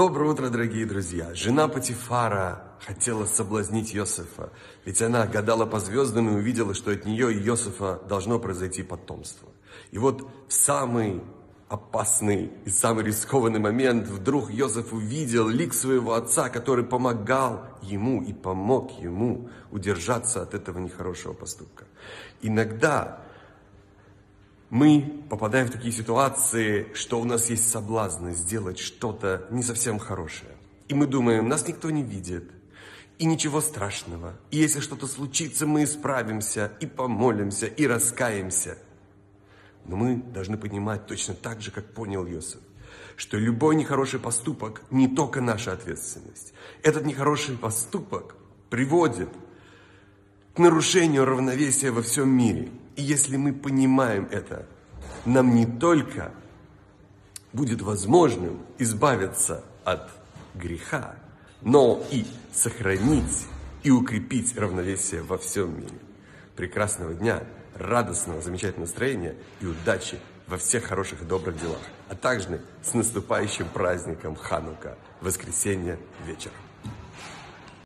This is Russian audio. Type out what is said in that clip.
Доброе утро, дорогие друзья. Жена Патифара хотела соблазнить Йосифа, ведь она гадала по звездам и увидела, что от нее и Йосифа должно произойти потомство. И вот в самый опасный и самый рискованный момент вдруг Йосиф увидел лик своего отца, который помогал ему и помог ему удержаться от этого нехорошего поступка. Иногда мы попадаем в такие ситуации, что у нас есть соблазны сделать что-то не совсем хорошее. И мы думаем, нас никто не видит, и ничего страшного. И если что-то случится, мы исправимся, и помолимся, и раскаемся. Но мы должны понимать точно так же, как понял Иосиф, что любой нехороший поступок не только наша ответственность. Этот нехороший поступок приводит к нарушению равновесия во всем мире. И если мы понимаем это, нам не только будет возможным избавиться от греха, но и сохранить и укрепить равновесие во всем мире. Прекрасного дня, радостного, замечательного настроения и удачи во всех хороших и добрых делах, а также с наступающим праздником Ханука, воскресенье вечером.